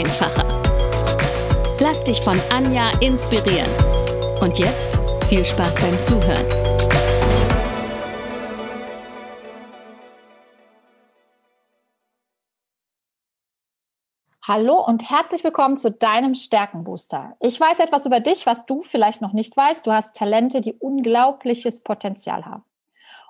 einfacher. Lass dich von Anja inspirieren. Und jetzt viel Spaß beim Zuhören. Hallo und herzlich willkommen zu deinem Stärkenbooster. Ich weiß etwas über dich, was du vielleicht noch nicht weißt. Du hast Talente, die unglaubliches Potenzial haben.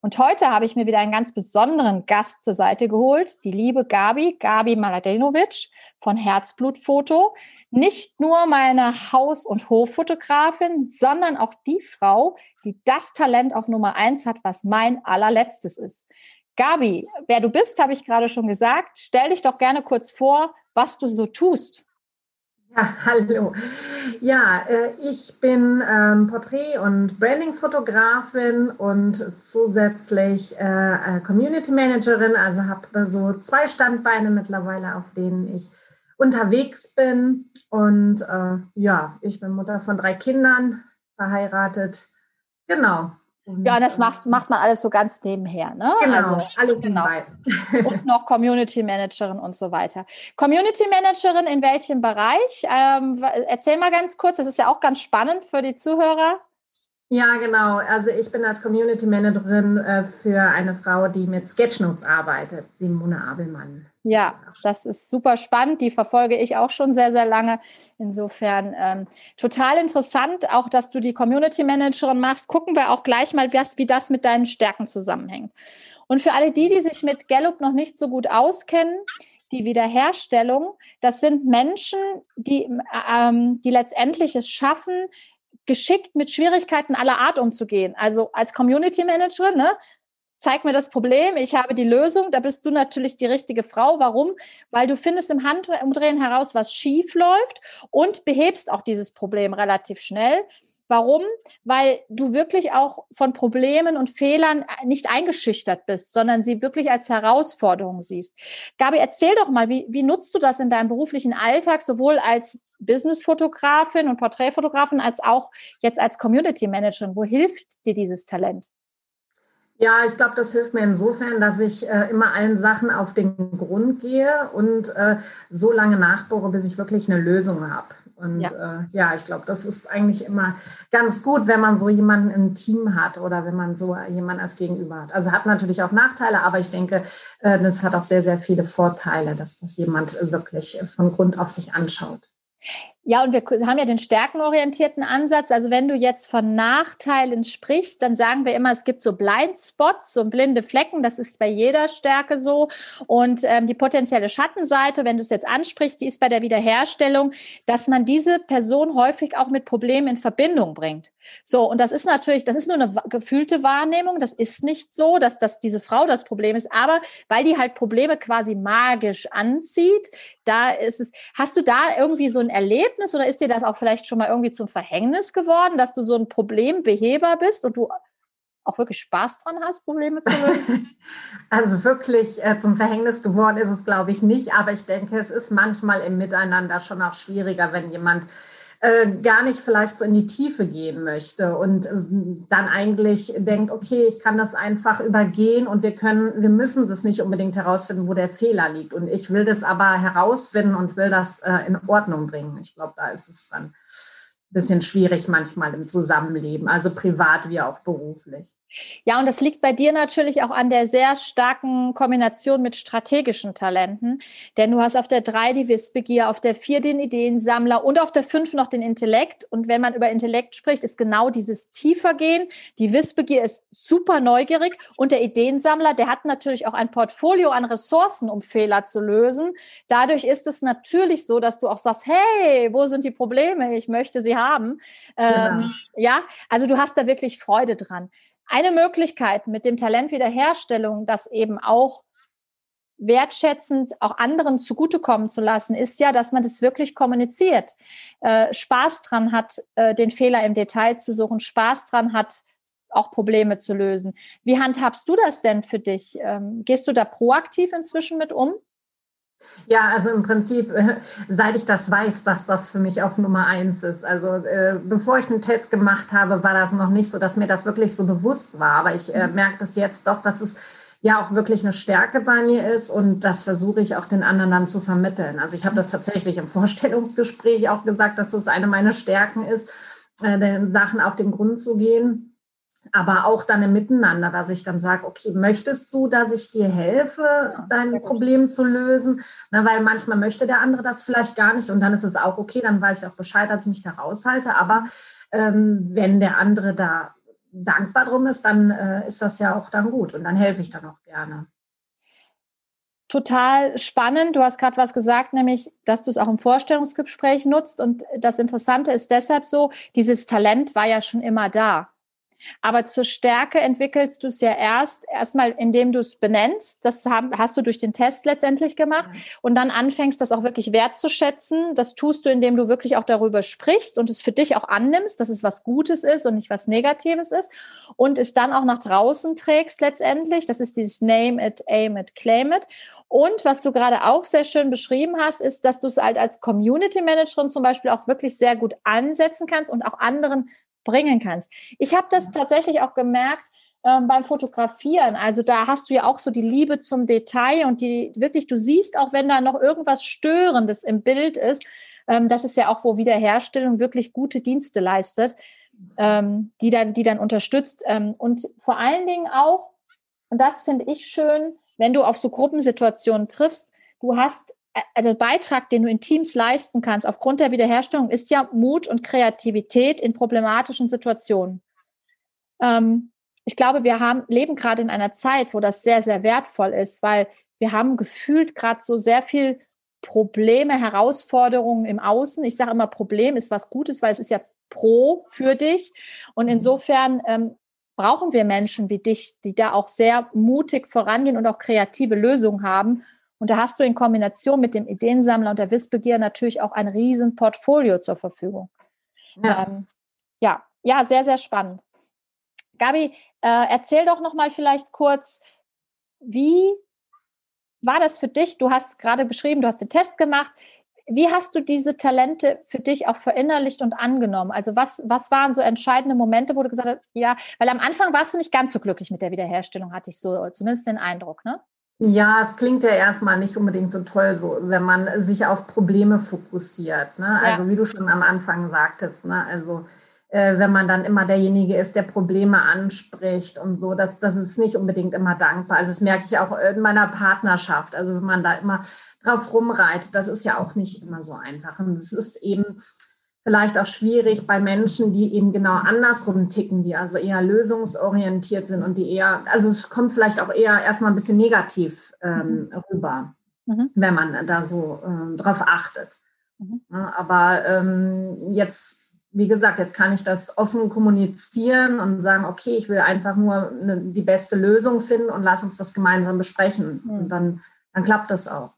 Und heute habe ich mir wieder einen ganz besonderen Gast zur Seite geholt, die liebe Gabi, Gabi Maladenovic von Herzblutfoto. Nicht nur meine Haus- und Hoffotografin, sondern auch die Frau, die das Talent auf Nummer eins hat, was mein allerletztes ist. Gabi, wer du bist, habe ich gerade schon gesagt. Stell dich doch gerne kurz vor, was du so tust. Ja, hallo. Ja, äh, ich bin ähm, Porträt- und Branding-Fotografin und zusätzlich äh, äh, Community Managerin, also habe so zwei Standbeine mittlerweile, auf denen ich unterwegs bin. Und ja, ich bin Mutter von drei Kindern, verheiratet. Genau. Und, ja, das macht, macht man alles so ganz nebenher, ne? Genau, also, alles genau. nebenbei. und noch Community Managerin und so weiter. Community Managerin in welchem Bereich? Ähm, erzähl mal ganz kurz, das ist ja auch ganz spannend für die Zuhörer. Ja, genau. Also ich bin als Community Managerin äh, für eine Frau, die mit Sketchnotes arbeitet, Simone Abelmann. Ja, das ist super spannend. Die verfolge ich auch schon sehr, sehr lange. Insofern ähm, total interessant, auch dass du die Community Managerin machst. Gucken wir auch gleich mal, was, wie das mit deinen Stärken zusammenhängt. Und für alle die, die sich mit Gallup noch nicht so gut auskennen, die Wiederherstellung, das sind Menschen, die, ähm, die letztendlich es schaffen, geschickt mit Schwierigkeiten aller Art umzugehen. Also als Community Manager, ne, zeig mir das Problem, ich habe die Lösung, da bist du natürlich die richtige Frau. Warum? Weil du findest im Handumdrehen heraus, was schief läuft und behebst auch dieses Problem relativ schnell. Warum? Weil du wirklich auch von Problemen und Fehlern nicht eingeschüchtert bist, sondern sie wirklich als Herausforderung siehst. Gabi, erzähl doch mal, wie, wie nutzt du das in deinem beruflichen Alltag, sowohl als Businessfotografin und Porträtfotografin als auch jetzt als Community Managerin? Wo hilft dir dieses Talent? Ja, ich glaube, das hilft mir insofern, dass ich äh, immer allen Sachen auf den Grund gehe und äh, so lange nachbohre, bis ich wirklich eine Lösung habe. Und ja, äh, ja ich glaube, das ist eigentlich immer ganz gut, wenn man so jemanden im Team hat oder wenn man so jemanden als Gegenüber hat. Also hat natürlich auch Nachteile, aber ich denke, äh, das hat auch sehr, sehr viele Vorteile, dass das jemand wirklich von Grund auf sich anschaut. Ja, und wir haben ja den stärkenorientierten Ansatz. Also wenn du jetzt von Nachteilen sprichst, dann sagen wir immer, es gibt so Blindspots, so blinde Flecken. Das ist bei jeder Stärke so. Und ähm, die potenzielle Schattenseite, wenn du es jetzt ansprichst, die ist bei der Wiederherstellung, dass man diese Person häufig auch mit Problemen in Verbindung bringt. So, und das ist natürlich, das ist nur eine gefühlte Wahrnehmung. Das ist nicht so, dass, dass diese Frau das Problem ist. Aber weil die halt Probleme quasi magisch anzieht, da ist es, hast du da irgendwie so ein Erlebnis oder ist dir das auch vielleicht schon mal irgendwie zum Verhängnis geworden, dass du so ein Problembeheber bist und du auch wirklich Spaß dran hast, Probleme zu lösen? Also wirklich äh, zum Verhängnis geworden ist es, glaube ich, nicht. Aber ich denke, es ist manchmal im Miteinander schon auch schwieriger, wenn jemand äh, gar nicht vielleicht so in die Tiefe gehen möchte und äh, dann eigentlich denkt, okay, ich kann das einfach übergehen und wir können, wir müssen das nicht unbedingt herausfinden, wo der Fehler liegt. Und ich will das aber herausfinden und will das äh, in Ordnung bringen. Ich glaube, da ist es dann bisschen schwierig manchmal im Zusammenleben, also privat wie auch beruflich. Ja, und das liegt bei dir natürlich auch an der sehr starken Kombination mit strategischen Talenten. Denn du hast auf der drei die Wissbegier, auf der vier den Ideensammler und auf der fünf noch den Intellekt. Und wenn man über Intellekt spricht, ist genau dieses Tiefergehen. Die Wissbegier ist super neugierig und der Ideensammler, der hat natürlich auch ein Portfolio an Ressourcen, um Fehler zu lösen. Dadurch ist es natürlich so, dass du auch sagst, hey, wo sind die Probleme? Ich möchte sie haben. Ähm, genau. Ja, also du hast da wirklich Freude dran. Eine Möglichkeit mit dem Talent Wiederherstellung, das eben auch wertschätzend auch anderen zugutekommen zu lassen, ist ja, dass man das wirklich kommuniziert. Äh, Spaß dran hat, äh, den Fehler im Detail zu suchen, Spaß dran hat, auch Probleme zu lösen. Wie handhabst du das denn für dich? Ähm, gehst du da proaktiv inzwischen mit um? Ja, also im Prinzip, äh, seit ich das weiß, dass das für mich auf Nummer eins ist. Also äh, bevor ich einen Test gemacht habe, war das noch nicht so, dass mir das wirklich so bewusst war. Aber ich äh, mhm. merke das jetzt doch, dass es ja auch wirklich eine Stärke bei mir ist und das versuche ich auch den anderen dann zu vermitteln. Also ich habe das tatsächlich im Vorstellungsgespräch auch gesagt, dass es eine meiner Stärken ist, äh, den Sachen auf den Grund zu gehen aber auch dann im Miteinander, dass ich dann sage, okay, möchtest du, dass ich dir helfe, dein Problem zu lösen? Na, weil manchmal möchte der andere das vielleicht gar nicht und dann ist es auch okay, dann weiß ich auch Bescheid, dass ich mich da raushalte. Aber ähm, wenn der andere da dankbar drum ist, dann äh, ist das ja auch dann gut und dann helfe ich dann auch gerne. Total spannend. Du hast gerade was gesagt, nämlich, dass du es auch im Vorstellungsgespräch nutzt. Und das Interessante ist deshalb so, dieses Talent war ja schon immer da. Aber zur Stärke entwickelst du es ja erst, erstmal, indem du es benennst. Das hast du durch den Test letztendlich gemacht. Und dann anfängst, das auch wirklich wertzuschätzen. Das tust du, indem du wirklich auch darüber sprichst und es für dich auch annimmst, dass es was Gutes ist und nicht was Negatives ist. Und es dann auch nach draußen trägst letztendlich. Das ist dieses Name it, aim it, claim it. Und was du gerade auch sehr schön beschrieben hast, ist, dass du es halt als Community Managerin zum Beispiel auch wirklich sehr gut ansetzen kannst und auch anderen bringen kannst. Ich habe das tatsächlich auch gemerkt ähm, beim Fotografieren. Also da hast du ja auch so die Liebe zum Detail und die wirklich, du siehst auch, wenn da noch irgendwas Störendes im Bild ist, ähm, das ist ja auch, wo Wiederherstellung wirklich gute Dienste leistet, ähm, die dann, die dann unterstützt. Ähm, und vor allen Dingen auch, und das finde ich schön, wenn du auf so Gruppensituationen triffst, du hast also Beitrag, den du in Teams leisten kannst, aufgrund der Wiederherstellung, ist ja Mut und Kreativität in problematischen Situationen. Ähm, ich glaube, wir haben, leben gerade in einer Zeit, wo das sehr, sehr wertvoll ist, weil wir haben gefühlt gerade so sehr viel Probleme, Herausforderungen im Außen. Ich sage immer, Problem ist was Gutes, weil es ist ja pro für dich. Und insofern ähm, brauchen wir Menschen wie dich, die da auch sehr mutig vorangehen und auch kreative Lösungen haben und da hast du in Kombination mit dem Ideensammler und der Wissbegier natürlich auch ein riesen Portfolio zur Verfügung. Ja, ähm, ja, ja, sehr, sehr spannend. Gabi, äh, erzähl doch noch mal vielleicht kurz, wie war das für dich? Du hast gerade beschrieben, du hast den Test gemacht. Wie hast du diese Talente für dich auch verinnerlicht und angenommen? Also was, was waren so entscheidende Momente, wo du gesagt hast, ja, weil am Anfang warst du nicht ganz so glücklich mit der Wiederherstellung, hatte ich so zumindest den Eindruck, ne? Ja, es klingt ja erstmal nicht unbedingt so toll, so wenn man sich auf Probleme fokussiert. Ne? Also ja. wie du schon am Anfang sagtest, ne? also äh, wenn man dann immer derjenige ist, der Probleme anspricht und so, das, das ist nicht unbedingt immer dankbar. Also das merke ich auch in meiner Partnerschaft. Also wenn man da immer drauf rumreitet, das ist ja auch nicht immer so einfach. Und es ist eben vielleicht auch schwierig bei Menschen, die eben genau andersrum ticken, die also eher lösungsorientiert sind und die eher, also es kommt vielleicht auch eher erstmal ein bisschen negativ ähm, mhm. rüber, mhm. wenn man da so ähm, drauf achtet. Mhm. Ja, aber ähm, jetzt, wie gesagt, jetzt kann ich das offen kommunizieren und sagen, okay, ich will einfach nur eine, die beste Lösung finden und lass uns das gemeinsam besprechen. Mhm. Und dann, dann klappt das auch.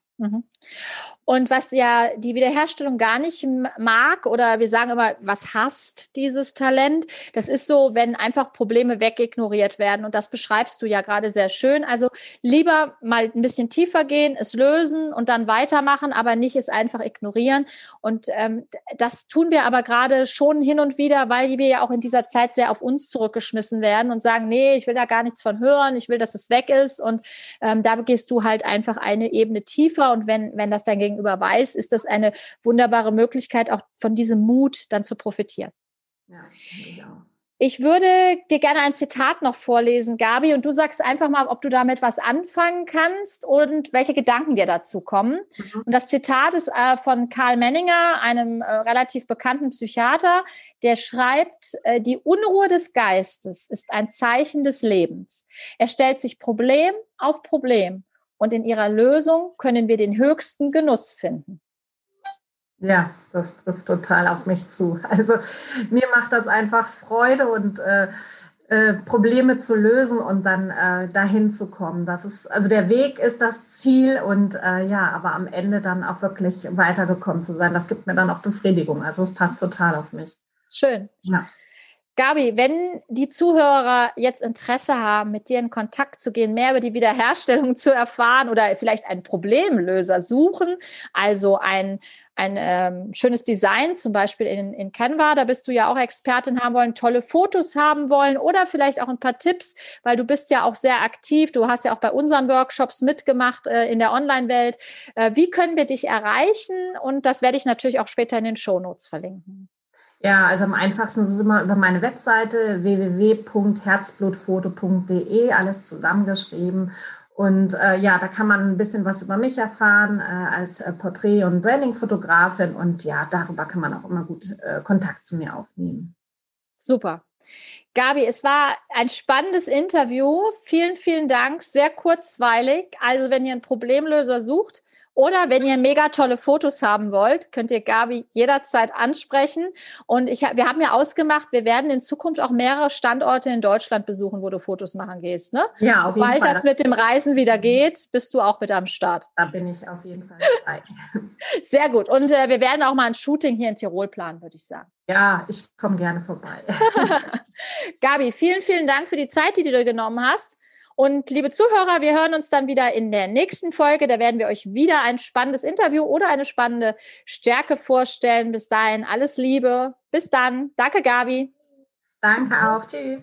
Und was ja die Wiederherstellung gar nicht mag, oder wir sagen immer, was hasst dieses Talent, das ist so, wenn einfach Probleme wegignoriert werden. Und das beschreibst du ja gerade sehr schön. Also lieber mal ein bisschen tiefer gehen, es lösen und dann weitermachen, aber nicht es einfach ignorieren. Und ähm, das tun wir aber gerade schon hin und wieder, weil wir ja auch in dieser Zeit sehr auf uns zurückgeschmissen werden und sagen, nee, ich will da gar nichts von hören, ich will, dass es weg ist. Und ähm, da gehst du halt einfach eine Ebene tiefer. Und wenn, wenn das dann gegen gegenüber weiß, ist das eine wunderbare Möglichkeit, auch von diesem Mut dann zu profitieren. Ja. Ich würde dir gerne ein Zitat noch vorlesen, Gabi, und du sagst einfach mal, ob du damit was anfangen kannst und welche Gedanken dir dazu kommen. Mhm. Und das Zitat ist äh, von Karl Menninger, einem äh, relativ bekannten Psychiater, der schreibt, äh, die Unruhe des Geistes ist ein Zeichen des Lebens. Er stellt sich Problem auf Problem und in ihrer Lösung können wir den höchsten Genuss finden. Ja, das trifft total auf mich zu. Also mir macht das einfach Freude und äh, äh, Probleme zu lösen und dann äh, dahin zu kommen. Das ist, also der Weg ist das Ziel und äh, ja, aber am Ende dann auch wirklich weitergekommen zu sein, das gibt mir dann auch Befriedigung. Also es passt total auf mich. Schön. Ja. Gabi, wenn die Zuhörer jetzt Interesse haben, mit dir in Kontakt zu gehen, mehr über die Wiederherstellung zu erfahren oder vielleicht einen Problemlöser suchen, also ein, ein ähm, schönes Design, zum Beispiel in, in Canva, da bist du ja auch Expertin haben wollen, tolle Fotos haben wollen oder vielleicht auch ein paar Tipps, weil du bist ja auch sehr aktiv, du hast ja auch bei unseren Workshops mitgemacht äh, in der Online-Welt. Äh, wie können wir dich erreichen? Und das werde ich natürlich auch später in den Show Notes verlinken. Ja, also am einfachsten ist es immer über meine Webseite www.herzblutfoto.de, alles zusammengeschrieben. Und äh, ja, da kann man ein bisschen was über mich erfahren äh, als äh, Porträt- und Branding-Fotografin. Und ja, darüber kann man auch immer gut äh, Kontakt zu mir aufnehmen. Super. Gabi, es war ein spannendes Interview. Vielen, vielen Dank. Sehr kurzweilig. Also, wenn ihr einen Problemlöser sucht, oder wenn ihr mega tolle Fotos haben wollt, könnt ihr Gabi jederzeit ansprechen. Und ich, wir haben ja ausgemacht, wir werden in Zukunft auch mehrere Standorte in Deutschland besuchen, wo du Fotos machen gehst. Ne? Ja, auf Sobald jeden Fall. das mit dem Reisen wieder geht, bist du auch mit am Start. Da bin ich auf jeden Fall dabei. Sehr gut. Und äh, wir werden auch mal ein Shooting hier in Tirol planen, würde ich sagen. Ja, ich komme gerne vorbei. Gabi, vielen, vielen Dank für die Zeit, die du dir genommen hast. Und liebe Zuhörer, wir hören uns dann wieder in der nächsten Folge. Da werden wir euch wieder ein spannendes Interview oder eine spannende Stärke vorstellen. Bis dahin alles Liebe. Bis dann. Danke, Gabi. Danke auch. Tschüss.